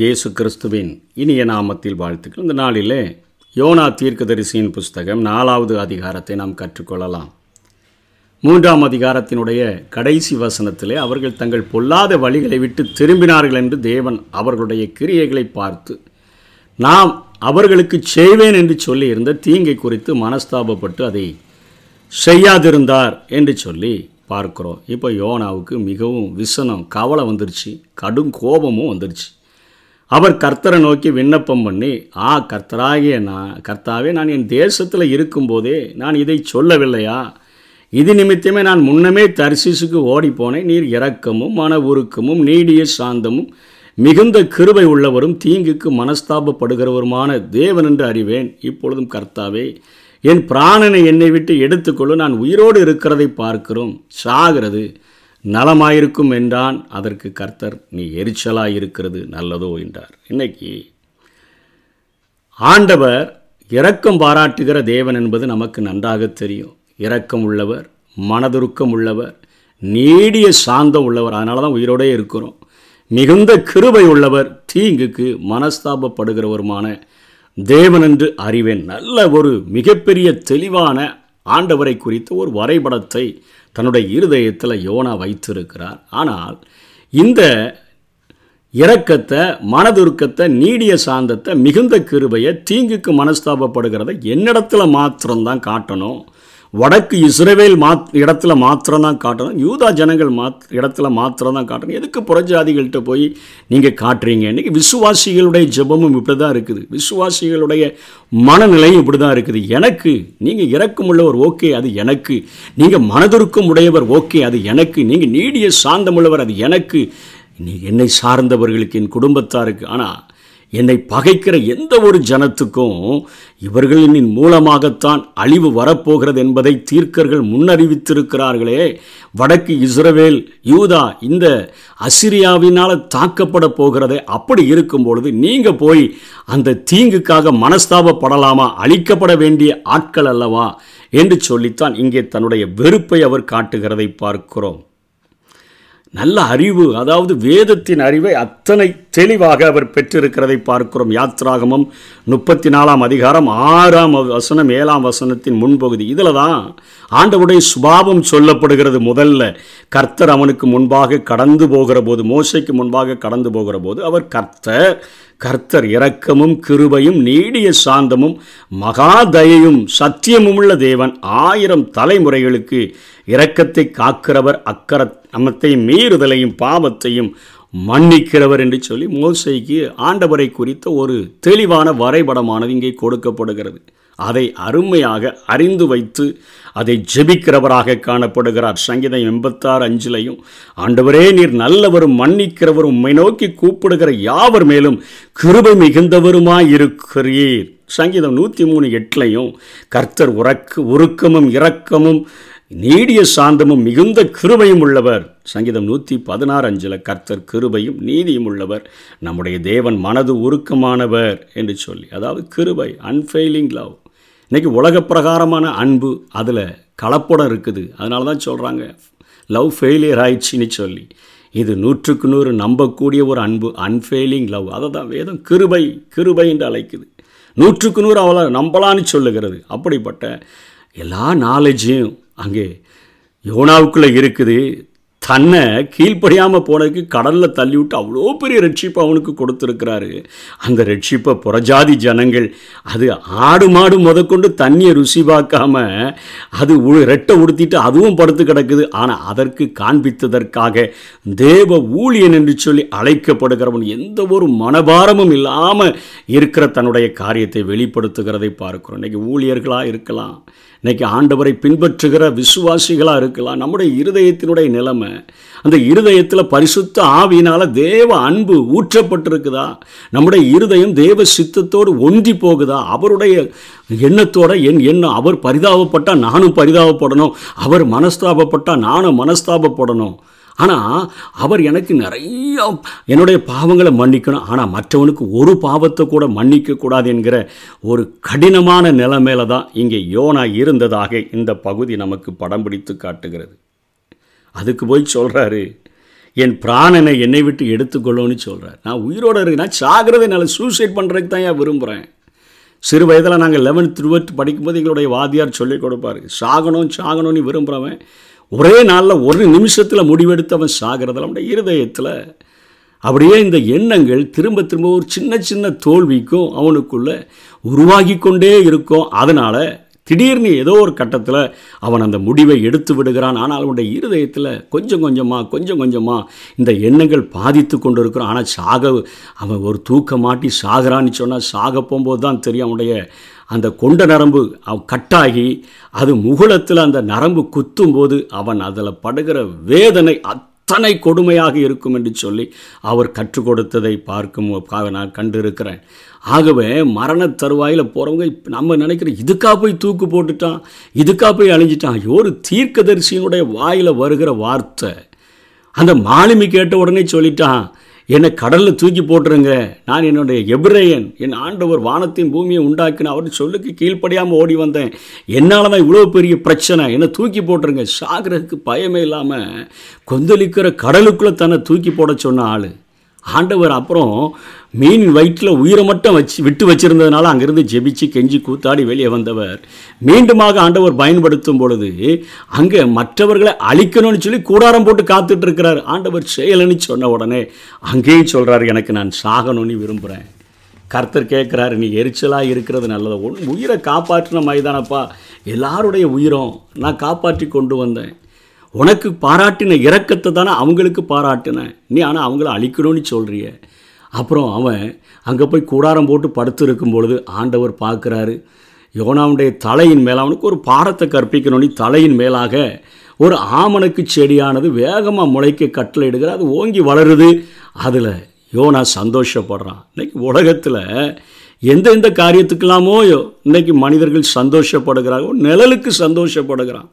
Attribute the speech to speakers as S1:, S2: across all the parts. S1: இயேசு கிறிஸ்துவின் இனிய நாமத்தில் வாழ்த்துக்கள் இந்த நாளிலே யோனா தீர்க்கதரிசியின் புஸ்தகம் நாலாவது அதிகாரத்தை நாம் கற்றுக்கொள்ளலாம் மூன்றாம் அதிகாரத்தினுடைய கடைசி வசனத்திலே அவர்கள் தங்கள் பொல்லாத வழிகளை விட்டு திரும்பினார்கள் என்று தேவன் அவர்களுடைய கிரியைகளை பார்த்து நாம் அவர்களுக்கு செய்வேன் என்று சொல்லியிருந்த தீங்கை குறித்து மனஸ்தாபப்பட்டு அதை செய்யாதிருந்தார் என்று சொல்லி பார்க்குறோம் இப்போ யோனாவுக்கு மிகவும் விசனம் கவலை வந்துருச்சு கடும் கோபமும் வந்துருச்சு அவர் கர்த்தரை நோக்கி விண்ணப்பம் பண்ணி ஆ கர்த்தராகிய நான் கர்த்தாவே நான் என் தேசத்தில் இருக்கும்போதே நான் இதை சொல்லவில்லையா இது நிமித்தமே நான் முன்னமே தர்சிசுக்கு ஓடிப்போனேன் நீர் இரக்கமும் மன உருக்கமும் நீடிய சாந்தமும் மிகுந்த கிருபை உள்ளவரும் தீங்குக்கு மனஸ்தாபப்படுகிறவருமான தேவன் என்று அறிவேன் இப்பொழுதும் கர்த்தாவே என் பிராணனை என்னை விட்டு எடுத்துக்கொள்ள நான் உயிரோடு இருக்கிறதை பார்க்கிறோம் சாகிறது நலமாயிருக்கும் என்றான் அதற்கு கர்த்தர் நீ எரிச்சலாக இருக்கிறது நல்லதோ என்றார் இன்னைக்கு ஆண்டவர் இரக்கம் பாராட்டுகிற தேவன் என்பது நமக்கு நன்றாக தெரியும் இரக்கம் உள்ளவர் மனதுருக்கம் உள்ளவர் நீடிய சாந்தம் உள்ளவர் அதனால தான் உயிரோடே இருக்கிறோம் மிகுந்த கிருபை உள்ளவர் தீங்குக்கு மனஸ்தாபப்படுகிறவருமான தேவன் என்று அறிவேன் நல்ல ஒரு மிகப்பெரிய தெளிவான ஆண்டவரை குறித்த ஒரு வரைபடத்தை தன்னுடைய இருதயத்தில் யோனா வைத்திருக்கிறார் ஆனால் இந்த இரக்கத்தை மனதுருக்கத்தை நீடிய சாந்தத்தை மிகுந்த கிருபையை தீங்குக்கு மனஸ்தாபப்படுகிறத என்னிடத்தில் மாத்திரம்தான் காட்டணும் வடக்கு இஸ்ரேவேல் மாத் இடத்துல மாத்திரம் தான் காட்டணும் யூதா ஜனங்கள் மாத் இடத்துல மாத்திரம் தான் காட்டணும் எதுக்கு புறஜாதிகள்கிட்ட போய் நீங்கள் காட்டுறீங்க இன்றைக்கி விசுவாசிகளுடைய ஜபமும் இப்படி தான் இருக்குது விசுவாசிகளுடைய மனநிலையும் இப்படி தான் இருக்குது எனக்கு நீங்கள் இறக்கும் உள்ளவர் ஓகே அது எனக்கு நீங்கள் மனதிற்கும் உடையவர் ஓகே அது எனக்கு நீங்கள் நீடிய சாந்தம் உள்ளவர் அது எனக்கு நீ என்னை சார்ந்தவர்களுக்கு என் குடும்பத்தாருக்கு ஆனால் என்னை பகைக்கிற எந்த ஒரு ஜனத்துக்கும் இவர்களின் மூலமாகத்தான் அழிவு வரப்போகிறது என்பதை தீர்க்கர்கள் முன்னறிவித்திருக்கிறார்களே வடக்கு இஸ்ரவேல் யூதா இந்த அசிரியாவினால் தாக்கப்பட போகிறது அப்படி இருக்கும் பொழுது நீங்கள் போய் அந்த தீங்குக்காக மனஸ்தாபப்படலாமா அழிக்கப்பட வேண்டிய ஆட்கள் அல்லவா என்று சொல்லித்தான் இங்கே தன்னுடைய வெறுப்பை அவர் காட்டுகிறதை பார்க்கிறோம் நல்ல அறிவு அதாவது வேதத்தின் அறிவை அத்தனை தெளிவாக அவர் பெற்றிருக்கிறதை பார்க்கிறோம் யாத்ராகமம் முப்பத்தி நாலாம் அதிகாரம் ஆறாம் வசனம் ஏழாம் வசனத்தின் முன்பகுதி இதில் தான் ஆண்டவுடைய சுபாவம் சொல்லப்படுகிறது முதல்ல கர்த்தர் அவனுக்கு முன்பாக கடந்து போகிற போது மோசைக்கு முன்பாக கடந்து போகிற போது அவர் கர்த்தர் கர்த்தர் இரக்கமும் கிருபையும் நீடிய சாந்தமும் மகாதயையும் சத்தியமும் உள்ள தேவன் ஆயிரம் தலைமுறைகளுக்கு இரக்கத்தை காக்கிறவர் அக்கர நமத்தை மீறுதலையும் பாவத்தையும் மன்னிக்கிறவர் என்று சொல்லி மோசைக்கு ஆண்டவரை குறித்த ஒரு தெளிவான வரைபடமானது இங்கே கொடுக்கப்படுகிறது அதை அருமையாக அறிந்து வைத்து அதை ஜெபிக்கிறவராக காணப்படுகிறார் சங்கீதம் எண்பத்தாறு அஞ்சிலையும் ஆண்டவரே நீர் நல்லவரும் மன்னிக்கிறவரும் உம்மை நோக்கி கூப்பிடுகிற யாவர் மேலும் கிருபை மிகுந்தவருமாயிருக்கிறீர் சங்கீதம் நூற்றி மூணு எட்டுலையும் கர்த்தர் உறக்கு உருக்கமும் இரக்கமும் நீடிய சாந்தமும் மிகுந்த கிருபையும் உள்ளவர் சங்கீதம் நூற்றி பதினாறு அஞ்சில் கர்த்தர் கிருபையும் நீதியும் உள்ளவர் நம்முடைய தேவன் மனது உருக்கமானவர் என்று சொல்லி அதாவது கிருபை அன்ஃபெயிலிங் லவ் இன்றைக்கி உலக பிரகாரமான அன்பு அதில் கலப்படம் இருக்குது அதனால தான் சொல்கிறாங்க லவ் ஃபெயிலியர் ஆயிடுச்சின்னு சொல்லி இது நூற்றுக்கு நூறு நம்பக்கூடிய ஒரு அன்பு அன்ஃபெயிலிங் லவ் அதை தான் வேதம் கிருபை கிருபை என்று அழைக்குது நூற்றுக்கு நூறு அவளை நம்பலான்னு சொல்லுகிறது அப்படிப்பட்ட எல்லா நாலேஜையும் அங்கே யோனாவுக்குள்ளே இருக்குது தன்னை கீழ்ப்படியாமல் போனதுக்கு கடலில் தள்ளிவிட்டு அவ்வளோ பெரிய ரட்சிப்பை அவனுக்கு கொடுத்துருக்கிறாரு அந்த ரட்சிப்பை புறஜாதி ஜனங்கள் அது ஆடு மாடு முதற்கொண்டு தண்ணியை ருசி பார்க்காம அது ரெட்டை உடுத்திட்டு அதுவும் படுத்து கிடக்குது ஆனால் அதற்கு காண்பித்ததற்காக தேவ ஊழியன் என்று சொல்லி அழைக்கப்படுகிறவன் எந்த ஒரு மனபாரமும் இல்லாமல் இருக்கிற தன்னுடைய காரியத்தை வெளிப்படுத்துகிறதை பார்க்குறோம் இன்றைக்கி ஊழியர்களாக இருக்கலாம் இன்றைக்கி ஆண்டவரை பின்பற்றுகிற விசுவாசிகளாக இருக்கலாம் நம்முடைய இருதயத்தினுடைய நிலைமை அந்த இருதயத்தில் பரிசுத்த ஆவியினால் தேவ அன்பு ஊற்றப்பட்டிருக்குதா நம்முடைய இருதயம் தேவ சித்தத்தோடு ஒன்றி போகுதா அவருடைய எண்ணத்தோட என் எண்ணம் அவர் பரிதாபப்பட்டால் நானும் பரிதாபப்படணும் அவர் மனஸ்தாபப்பட்டால் நானும் மனஸ்தாபப்படணும் ஆனால் அவர் எனக்கு நிறைய என்னுடைய பாவங்களை மன்னிக்கணும் ஆனால் மற்றவனுக்கு ஒரு பாவத்தை கூட மன்னிக்கக்கூடாது என்கிற ஒரு கடினமான நிலைமையில தான் இங்கே யோனா இருந்ததாக இந்த பகுதி நமக்கு படம் பிடித்து காட்டுகிறது அதுக்கு போய் சொல்கிறாரு என் பிராணனை என்னை விட்டு எடுத்துக்கொள்ளும்னு சொல்கிறார் நான் உயிரோடு இருக்கு நான் சாகிறது என்னால் சூசைட் பண்ணுறதுக்கு தான் ஏன் விரும்புகிறேன் சிறு வயதில் நாங்கள் லெவன்த் டுவெல்த் படிக்கும்போது எங்களுடைய வாதியார் சொல்லிக் கொடுப்பார் சாகணும் சாகணும்னு விரும்புகிறவன் ஒரே நாளில் ஒரு நிமிஷத்தில் அவன் சாகிறதில் நம்முடைய இருதயத்தில் அப்படியே இந்த எண்ணங்கள் திரும்ப திரும்ப ஒரு சின்ன சின்ன தோல்விக்கும் அவனுக்குள்ளே உருவாகி கொண்டே இருக்கும் அதனால் திடீர்னு ஏதோ ஒரு கட்டத்தில் அவன் அந்த முடிவை எடுத்து விடுகிறான் ஆனால் அவனுடைய இருதயத்தில் கொஞ்சம் கொஞ்சமாக கொஞ்சம் கொஞ்சமாக இந்த எண்ணங்கள் பாதித்து கொண்டு இருக்கிறான் ஆனால் சாக அவன் ஒரு தூக்கம் மாட்டி சாகிறான்னு சொன்னால் சாக போகும்போது தான் தெரியும் அவனுடைய அந்த கொண்ட நரம்பு கட்டாகி அது முகுளத்தில் அந்த நரம்பு குத்தும் போது அவன் அதில் படுகிற வேதனை அத்தனை கொடுமையாக இருக்கும் என்று சொல்லி அவர் கற்றுக் கொடுத்ததை பார்க்கும் நான் கண்டிருக்கிறேன் ஆகவே மரண தருவாயில் போகிறவங்க நம்ம நினைக்கிற இதுக்காக போய் தூக்கு போட்டுட்டான் இதுக்காக போய் அழிஞ்சிட்டான் ஒரு தீர்க்கதரிசியினுடைய வாயில் வருகிற வார்த்தை அந்த மாலுமி கேட்ட உடனே சொல்லிட்டான் என்னை கடலில் தூக்கி போட்டுருங்க நான் என்னுடைய எபிரேயன் என் ஆண்டவர் வானத்தின் பூமியை உண்டாக்கின அவர் சொல்லுக்கு கீழ்ப்படியாமல் ஓடி வந்தேன் என்னால் தான் இவ்வளோ பெரிய பிரச்சனை என்னை தூக்கி போட்டுருங்க சாகரத்துக்கு பயமே இல்லாமல் கொந்தளிக்கிற கடலுக்குள்ளே தன்னை தூக்கி போட சொன்ன ஆள் ஆண்டவர் அப்புறம் மீன் வயிற்றில் உயிரை மட்டும் வச்சு விட்டு வச்சிருந்ததுனால அங்கிருந்து ஜெபிச்சு கெஞ்சி கூத்தாடி வெளியே வந்தவர் மீண்டுமாக ஆண்டவர் பயன்படுத்தும் பொழுது அங்கே மற்றவர்களை அழிக்கணும்னு சொல்லி கூடாரம் போட்டு காத்துட்டு இருக்கிறார் ஆண்டவர் செயலன்னு சொன்ன உடனே அங்கேயும் சொல்கிறார் எனக்கு நான் சாகணும்னு விரும்புகிறேன் கர்த்தர் கேட்குறாரு நீ எரிச்சலாக இருக்கிறது நல்லது ஒன்று உயிரை காப்பாற்றின மைதானப்பா எல்லாருடைய உயிரும் நான் காப்பாற்றி கொண்டு வந்தேன் உனக்கு பாராட்டின இறக்கத்தை தானே அவங்களுக்கு பாராட்டினேன் நீ ஆனால் அவங்கள அழிக்கணும்னு சொல்கிறிய அப்புறம் அவன் அங்கே போய் கூடாரம் போட்டு படுத்து இருக்கும் பொழுது ஆண்டவர் பார்க்குறாரு யோனாவுடைய தலையின் மேலே அவனுக்கு ஒரு பாடத்தை கற்பிக்கணும்னு தலையின் மேலாக ஒரு ஆமணக்கு செடியானது வேகமாக முளைக்க கட்டளையிடுகிற அது ஓங்கி வளருது அதில் யோனா சந்தோஷப்படுறான் இன்றைக்கி உலகத்தில் எந்தெந்த காரியத்துக்கெல்லாமோ இன்றைக்கி மனிதர்கள் சந்தோஷப்படுகிறார்கள் நிழலுக்கு சந்தோஷப்படுகிறான்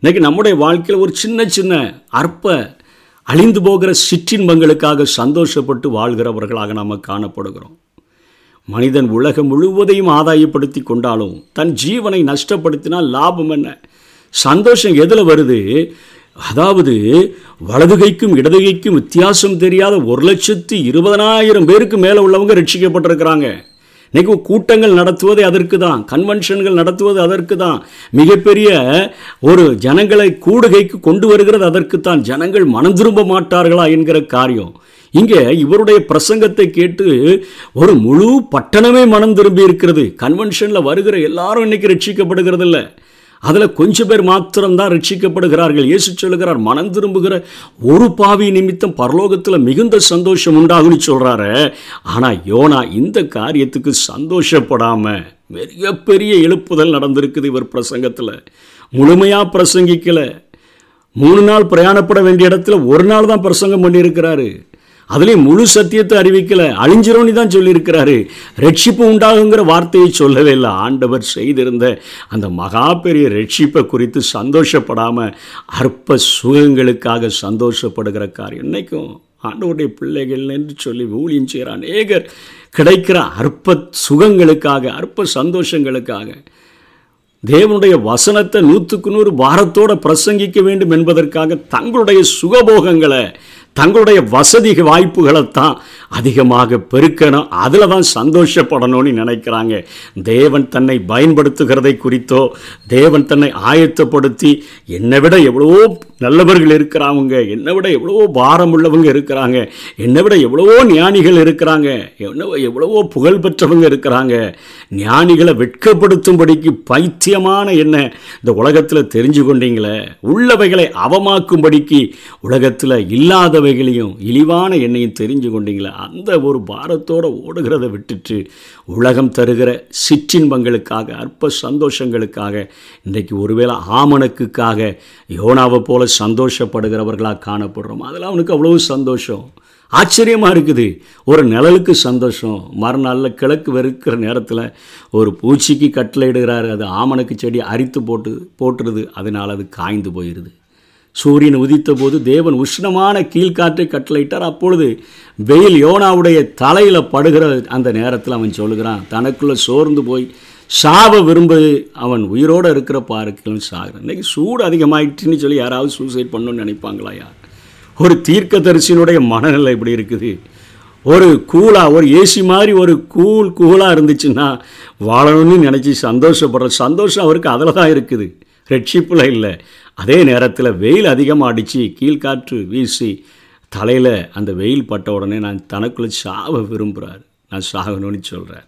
S1: இன்றைக்கி நம்முடைய வாழ்க்கையில் ஒரு சின்ன சின்ன அற்ப அழிந்து போகிற சிற்றின்பங்களுக்காக சந்தோஷப்பட்டு வாழ்கிறவர்களாக நாம் காணப்படுகிறோம் மனிதன் உலகம் முழுவதையும் ஆதாயப்படுத்தி கொண்டாலும் தன் ஜீவனை நஷ்டப்படுத்தினால் லாபம் என்ன சந்தோஷம் எதில் வருது அதாவது வலதுகைக்கும் இடதுகைக்கும் வித்தியாசம் தெரியாத ஒரு லட்சத்து இருபதனாயிரம் பேருக்கு மேலே உள்ளவங்க ரட்சிக்கப்பட்டிருக்கிறாங்க இன்றைக்கி கூட்டங்கள் நடத்துவது அதற்கு தான் கன்வென்ஷன்கள் நடத்துவது அதற்கு தான் மிகப்பெரிய ஒரு ஜனங்களை கூடுகைக்கு கொண்டு வருகிறது அதற்கு தான் ஜனங்கள் மனம் திரும்ப மாட்டார்களா என்கிற காரியம் இங்கே இவருடைய பிரசங்கத்தை கேட்டு ஒரு முழு பட்டணமே மனம் திரும்பி இருக்கிறது கன்வென்ஷனில் வருகிற எல்லாரும் இன்றைக்கி ரட்சிக்கப்படுகிறது இல்லை அதில் கொஞ்ச பேர் மாத்திரம்தான் ரட்சிக்கப்படுகிறார்கள் இயேசு சொல்லுகிறார் மனம் திரும்புகிற ஒரு பாவி நிமித்தம் பரலோகத்தில் மிகுந்த சந்தோஷம் உண்டாகும்னு சொல்கிறாரு ஆனால் யோனா இந்த காரியத்துக்கு சந்தோஷப்படாமல் மிகப்பெரிய எழுப்புதல் நடந்திருக்குது இவர் பிரசங்கத்தில் முழுமையாக பிரசங்கிக்கலை மூணு நாள் பிரயாணப்பட வேண்டிய இடத்துல ஒரு நாள் தான் பிரசங்கம் பண்ணியிருக்கிறாரு அதுலேயும் முழு சத்தியத்தை அறிவிக்கலை அழிஞ்சிரோன்னு தான் சொல்லியிருக்கிறாரு ரட்சிப்பு உண்டாகுங்கிற வார்த்தையை சொல்லவே இல்லை ஆண்டவர் செய்திருந்த அந்த மகா பெரிய ரட்சிப்பை குறித்து சந்தோஷப்படாமல் அற்ப சுகங்களுக்காக சந்தோஷப்படுகிற காரியம் என்றைக்கும் ஆண்டவருடைய பிள்ளைகள் என்று சொல்லி ஊழியம் செய்கிற அநேகர் கிடைக்கிற அற்ப சுகங்களுக்காக அற்ப சந்தோஷங்களுக்காக தேவனுடைய வசனத்தை நூற்றுக்கு நூறு வாரத்தோடு பிரசங்கிக்க வேண்டும் என்பதற்காக தங்களுடைய சுகபோகங்களை தங்களுடைய வசதி வாய்ப்புகளை தான் அதிகமாக பெருக்கணும் அதில் தான் சந்தோஷப்படணும்னு நினைக்கிறாங்க தேவன் தன்னை பயன்படுத்துகிறதை குறித்தோ தேவன் தன்னை ஆயத்தப்படுத்தி என்னை விட எவ்வளவோ நல்லவர்கள் இருக்கிறாங்க என்னை விட எவ்வளவோ பாரம் உள்ளவங்க இருக்கிறாங்க என்னை விட எவ்வளவோ ஞானிகள் இருக்கிறாங்க என்னவோ எவ்வளவோ புகழ் பெற்றவங்க இருக்கிறாங்க ஞானிகளை வெட்கப்படுத்தும்படிக்கு பைத்தியமான என்ன இந்த உலகத்தில் தெரிஞ்சு கொண்டீங்களே உள்ளவைகளை அவமாக்கும்படிக்கு உலகத்தில் இல்லாத போதவைகளையும் இழிவான எண்ணையும் தெரிஞ்சு கொண்டீங்களே அந்த ஒரு பாரத்தோடு ஓடுகிறத விட்டுட்டு உலகம் தருகிற சிற்றின்பங்களுக்காக அற்ப சந்தோஷங்களுக்காக இன்றைக்கு ஒருவேளை ஆமனுக்குக்காக யோனாவை போல சந்தோஷப்படுகிறவர்களாக காணப்படுறோம் அதெல்லாம் அவனுக்கு அவ்வளோ சந்தோஷம் ஆச்சரியமாக இருக்குது ஒரு நிழலுக்கு சந்தோஷம் மறுநாளில் கிழக்கு வெறுக்கிற நேரத்தில் ஒரு பூச்சிக்கு கட்டளை இடுகிறாரு அது ஆமணக்கு செடி அரித்து போட்டு போட்டுருது அதனால் அது காய்ந்து போயிடுது சூரியன் உதித்தபோது தேவன் உஷ்ணமான கீழ்காற்றை கட்டளையிட்டார் அப்பொழுது வெயில் யோனாவுடைய தலையில் படுகிற அந்த நேரத்தில் அவன் சொல்கிறான் தனக்குள்ளே சோர்ந்து போய் சாவ விரும்பு அவன் உயிரோடு இருக்கிற பார்க்கலாம் சாகிறான் இன்றைக்கி சூடு அதிகமாயிட்டுன்னு சொல்லி யாராவது சூசைட் பண்ணணும்னு நினைப்பாங்களா யார் ஒரு தீர்க்க தரிசியினுடைய மனநிலை இப்படி இருக்குது ஒரு கூலாக ஒரு ஏசி மாதிரி ஒரு கூல் கூலாக இருந்துச்சுன்னா வாழணும்னு நினச்சி சந்தோஷப்படுற சந்தோஷம் அவருக்கு அதில் தான் இருக்குது ரெட்ஷிப்பில் இல்லை அதே நேரத்தில் வெயில் அதிகமாக அடித்து கீழ்காற்று வீசி தலையில் அந்த வெயில் பட்ட உடனே நான் தனக்குள்ளே சாவ விரும்புகிறார் நான் சாகணும்னு சொல்கிறார்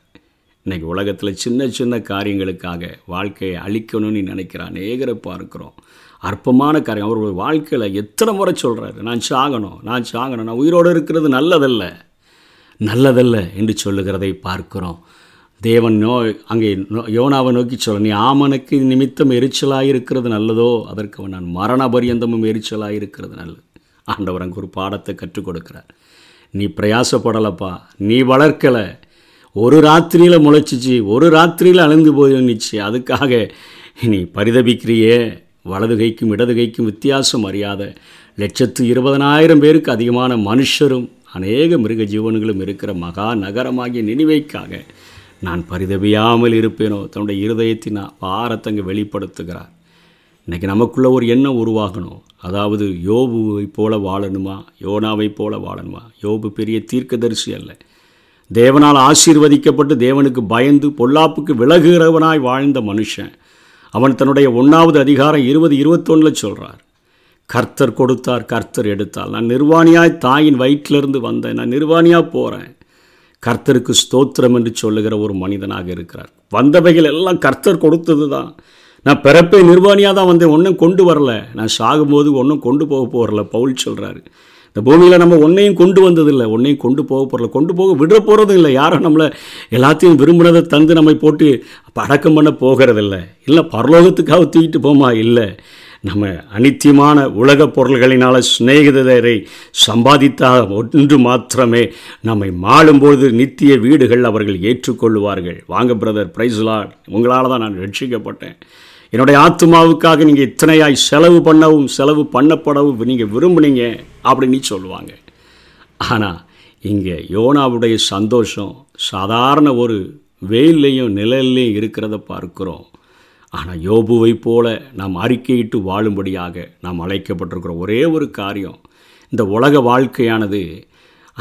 S1: இன்றைக்கி உலகத்தில் சின்ன சின்ன காரியங்களுக்காக வாழ்க்கையை அழிக்கணும்னு நினைக்கிற அநேகரை பார்க்குறோம் அற்பமான காரியம் அவருடைய வாழ்க்கையில் எத்தனை முறை சொல்கிறாரு நான் சாகணும் நான் சாகணும் நான் உயிரோடு இருக்கிறது நல்லதல்ல நல்லதல்ல என்று சொல்லுகிறதை பார்க்குறோம் தேவன் நோ அங்கே யோனாவை நோக்கி சொல்ல நீ ஆமனுக்கு நிமித்தம் எரிச்சலாக இருக்கிறது நல்லதோ அதற்கு அவன் நான் மரண பரியந்தமும் எரிச்சலாக இருக்கிறது நல்லது ஆண்டவர் அங்கே ஒரு பாடத்தை கற்றுக் கொடுக்குறார் நீ பிரயாசப்படலைப்பா நீ வளர்க்கலை ஒரு ராத்திரியில் முளைச்சிச்சு ஒரு ராத்திரியில் அழிந்து போயிருந்துச்சு அதுக்காக நீ பரிதபிக்கிறியே வலதுகைக்கும் இடதுகைக்கும் வித்தியாசம் அறியாத லட்சத்து இருபதனாயிரம் பேருக்கு அதிகமான மனுஷரும் அநேக மிருக ஜீவன்களும் இருக்கிற மகா நகரமாகிய நினைவைக்காக நான் பரிதவியாமல் இருப்பேனோ தன்னுடைய இருதயத்தின் பாரத்தங்கு வெளிப்படுத்துகிறார் இன்றைக்கி நமக்குள்ளே ஒரு எண்ணம் உருவாகணும் அதாவது யோபுவை போல வாழணுமா யோனாவைப் போல வாழணுமா யோபு பெரிய தீர்க்கதரிசி அல்ல தேவனால் ஆசீர்வதிக்கப்பட்டு தேவனுக்கு பயந்து பொல்லாப்புக்கு விலகுகிறவனாய் வாழ்ந்த மனுஷன் அவன் தன்னுடைய ஒன்றாவது அதிகாரம் இருபது இருபத்தொன்னில் சொல்கிறார் கர்த்தர் கொடுத்தார் கர்த்தர் எடுத்தார் நான் நிர்வாணியாய் தாயின் வயிற்றிலிருந்து வந்தேன் நான் நிர்வாணியாக போகிறேன் கர்த்தருக்கு ஸ்தோத்திரம் என்று சொல்லுகிற ஒரு மனிதனாக இருக்கிறார் வந்தவைகள் எல்லாம் கர்த்தர் கொடுத்தது தான் நான் பிறப்பை நிர்வாணியாக தான் வந்தேன் ஒன்றும் கொண்டு வரல நான் சாகும்போது ஒன்றும் கொண்டு போக போகிறல பவுல் சொல்கிறாரு இந்த பூமியில் நம்ம ஒன்றையும் கொண்டு வந்ததில்லை ஒன்றையும் கொண்டு போக போகிறல கொண்டு போக விட போகிறதும் இல்லை யாரும் நம்மளை எல்லாத்தையும் விரும்புனதை தந்து நம்மை போட்டு அடக்கம் பண்ண போகிறதில்ல இல்லை பரலோகத்துக்காக தூக்கிட்டு போமா இல்லை நம்ம அனித்தியமான உலகப் பொருள்களினால் சிநேகிதரை சம்பாதித்தால் ஒன்று மாத்திரமே நம்மை மாளும்பொழுது நித்திய வீடுகள் அவர்கள் ஏற்றுக்கொள்வார்கள் வாங்க பிரதர் பிரைஸ்லா உங்களால் தான் நான் ரட்சிக்கப்பட்டேன் என்னுடைய ஆத்மாவுக்காக நீங்கள் இத்தனையாய் செலவு பண்ணவும் செலவு பண்ணப்படவும் நீங்கள் விரும்புனீங்க அப்படின்னு சொல்லுவாங்க ஆனால் இங்கே யோனாவுடைய சந்தோஷம் சாதாரண ஒரு வெயில்லையும் நிழல்லையும் இருக்கிறத பார்க்குறோம் ஆனால் யோபுவைப் போல நாம் அறிக்கையிட்டு வாழும்படியாக நாம் அழைக்கப்பட்டிருக்கிற ஒரே ஒரு காரியம் இந்த உலக வாழ்க்கையானது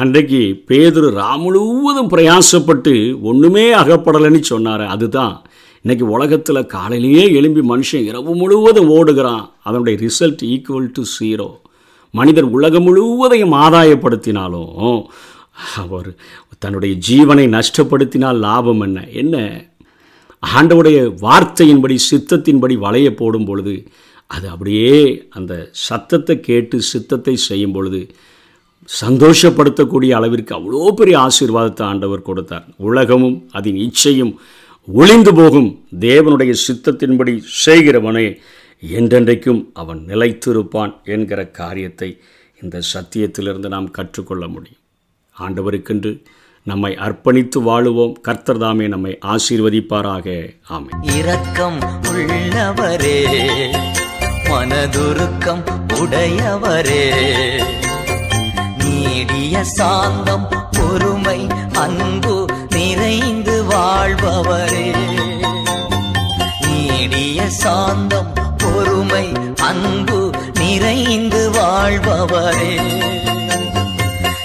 S1: அன்றைக்கு பேதுரு ராம் முழுவதும் பிரயாசப்பட்டு ஒன்றுமே அகப்படலைன்னு சொன்னார் அதுதான் இன்றைக்கி உலகத்தில் காலையிலேயே எழும்பி மனுஷன் இரவு முழுவதும் ஓடுகிறான் அதனுடைய ரிசல்ட் ஈக்குவல் டு ஜீரோ மனிதர் உலகம் முழுவதையும் ஆதாயப்படுத்தினாலும் அவர் தன்னுடைய ஜீவனை நஷ்டப்படுத்தினால் லாபம் என்ன என்ன ஆண்டவுடைய வார்த்தையின்படி சித்தத்தின்படி வளைய போடும் பொழுது அது அப்படியே அந்த சத்தத்தை கேட்டு சித்தத்தை செய்யும் பொழுது சந்தோஷப்படுத்தக்கூடிய அளவிற்கு அவ்வளோ பெரிய ஆசீர்வாதத்தை ஆண்டவர் கொடுத்தார் உலகமும் அதன் இச்சையும் ஒளிந்து போகும் தேவனுடைய சித்தத்தின்படி செய்கிறவனே என்றென்றைக்கும் அவன் நிலைத்திருப்பான் என்கிற காரியத்தை இந்த சத்தியத்திலிருந்து நாம் கற்றுக்கொள்ள முடியும் ஆண்டவருக்கென்று நம்மை அர்ப்பணித்து வாழுவோம் கர்த்தர் தாமே நம்மை ஆசீர்வதிப்பாராக ஆமை இரக்கம் உள்ளவரே மனதுருக்கம் உடையவரே நீடிய சாந்தம் பொறுமை அன்பு நிறைந்து வாழ்பவரே நீடிய சாந்தம் பொறுமை அன்பு நிறைந்து வாழ்பவரே